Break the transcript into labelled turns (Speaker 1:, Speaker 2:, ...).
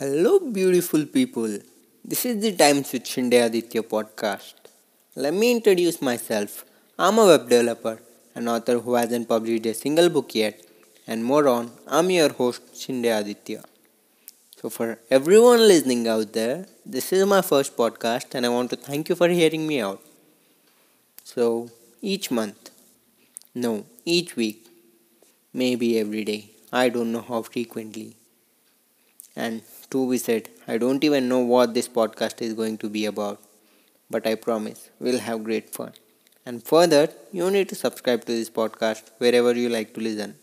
Speaker 1: beautiful people. This is the Times with Shinde Aditya podcast. Let me introduce myself. I'm a web developer, an author who hasn't published a single book yet, and more on, I'm your host Shinde Aditya. So, for everyone listening out there, this is my first podcast, and I want to thank you for hearing me out. So, each month, no, each week, maybe every day, I don't know how frequently and to be said, I don't even know what this podcast is going to be about, but I promise we'll have great fun. And further, you need to subscribe to this podcast wherever you like to listen.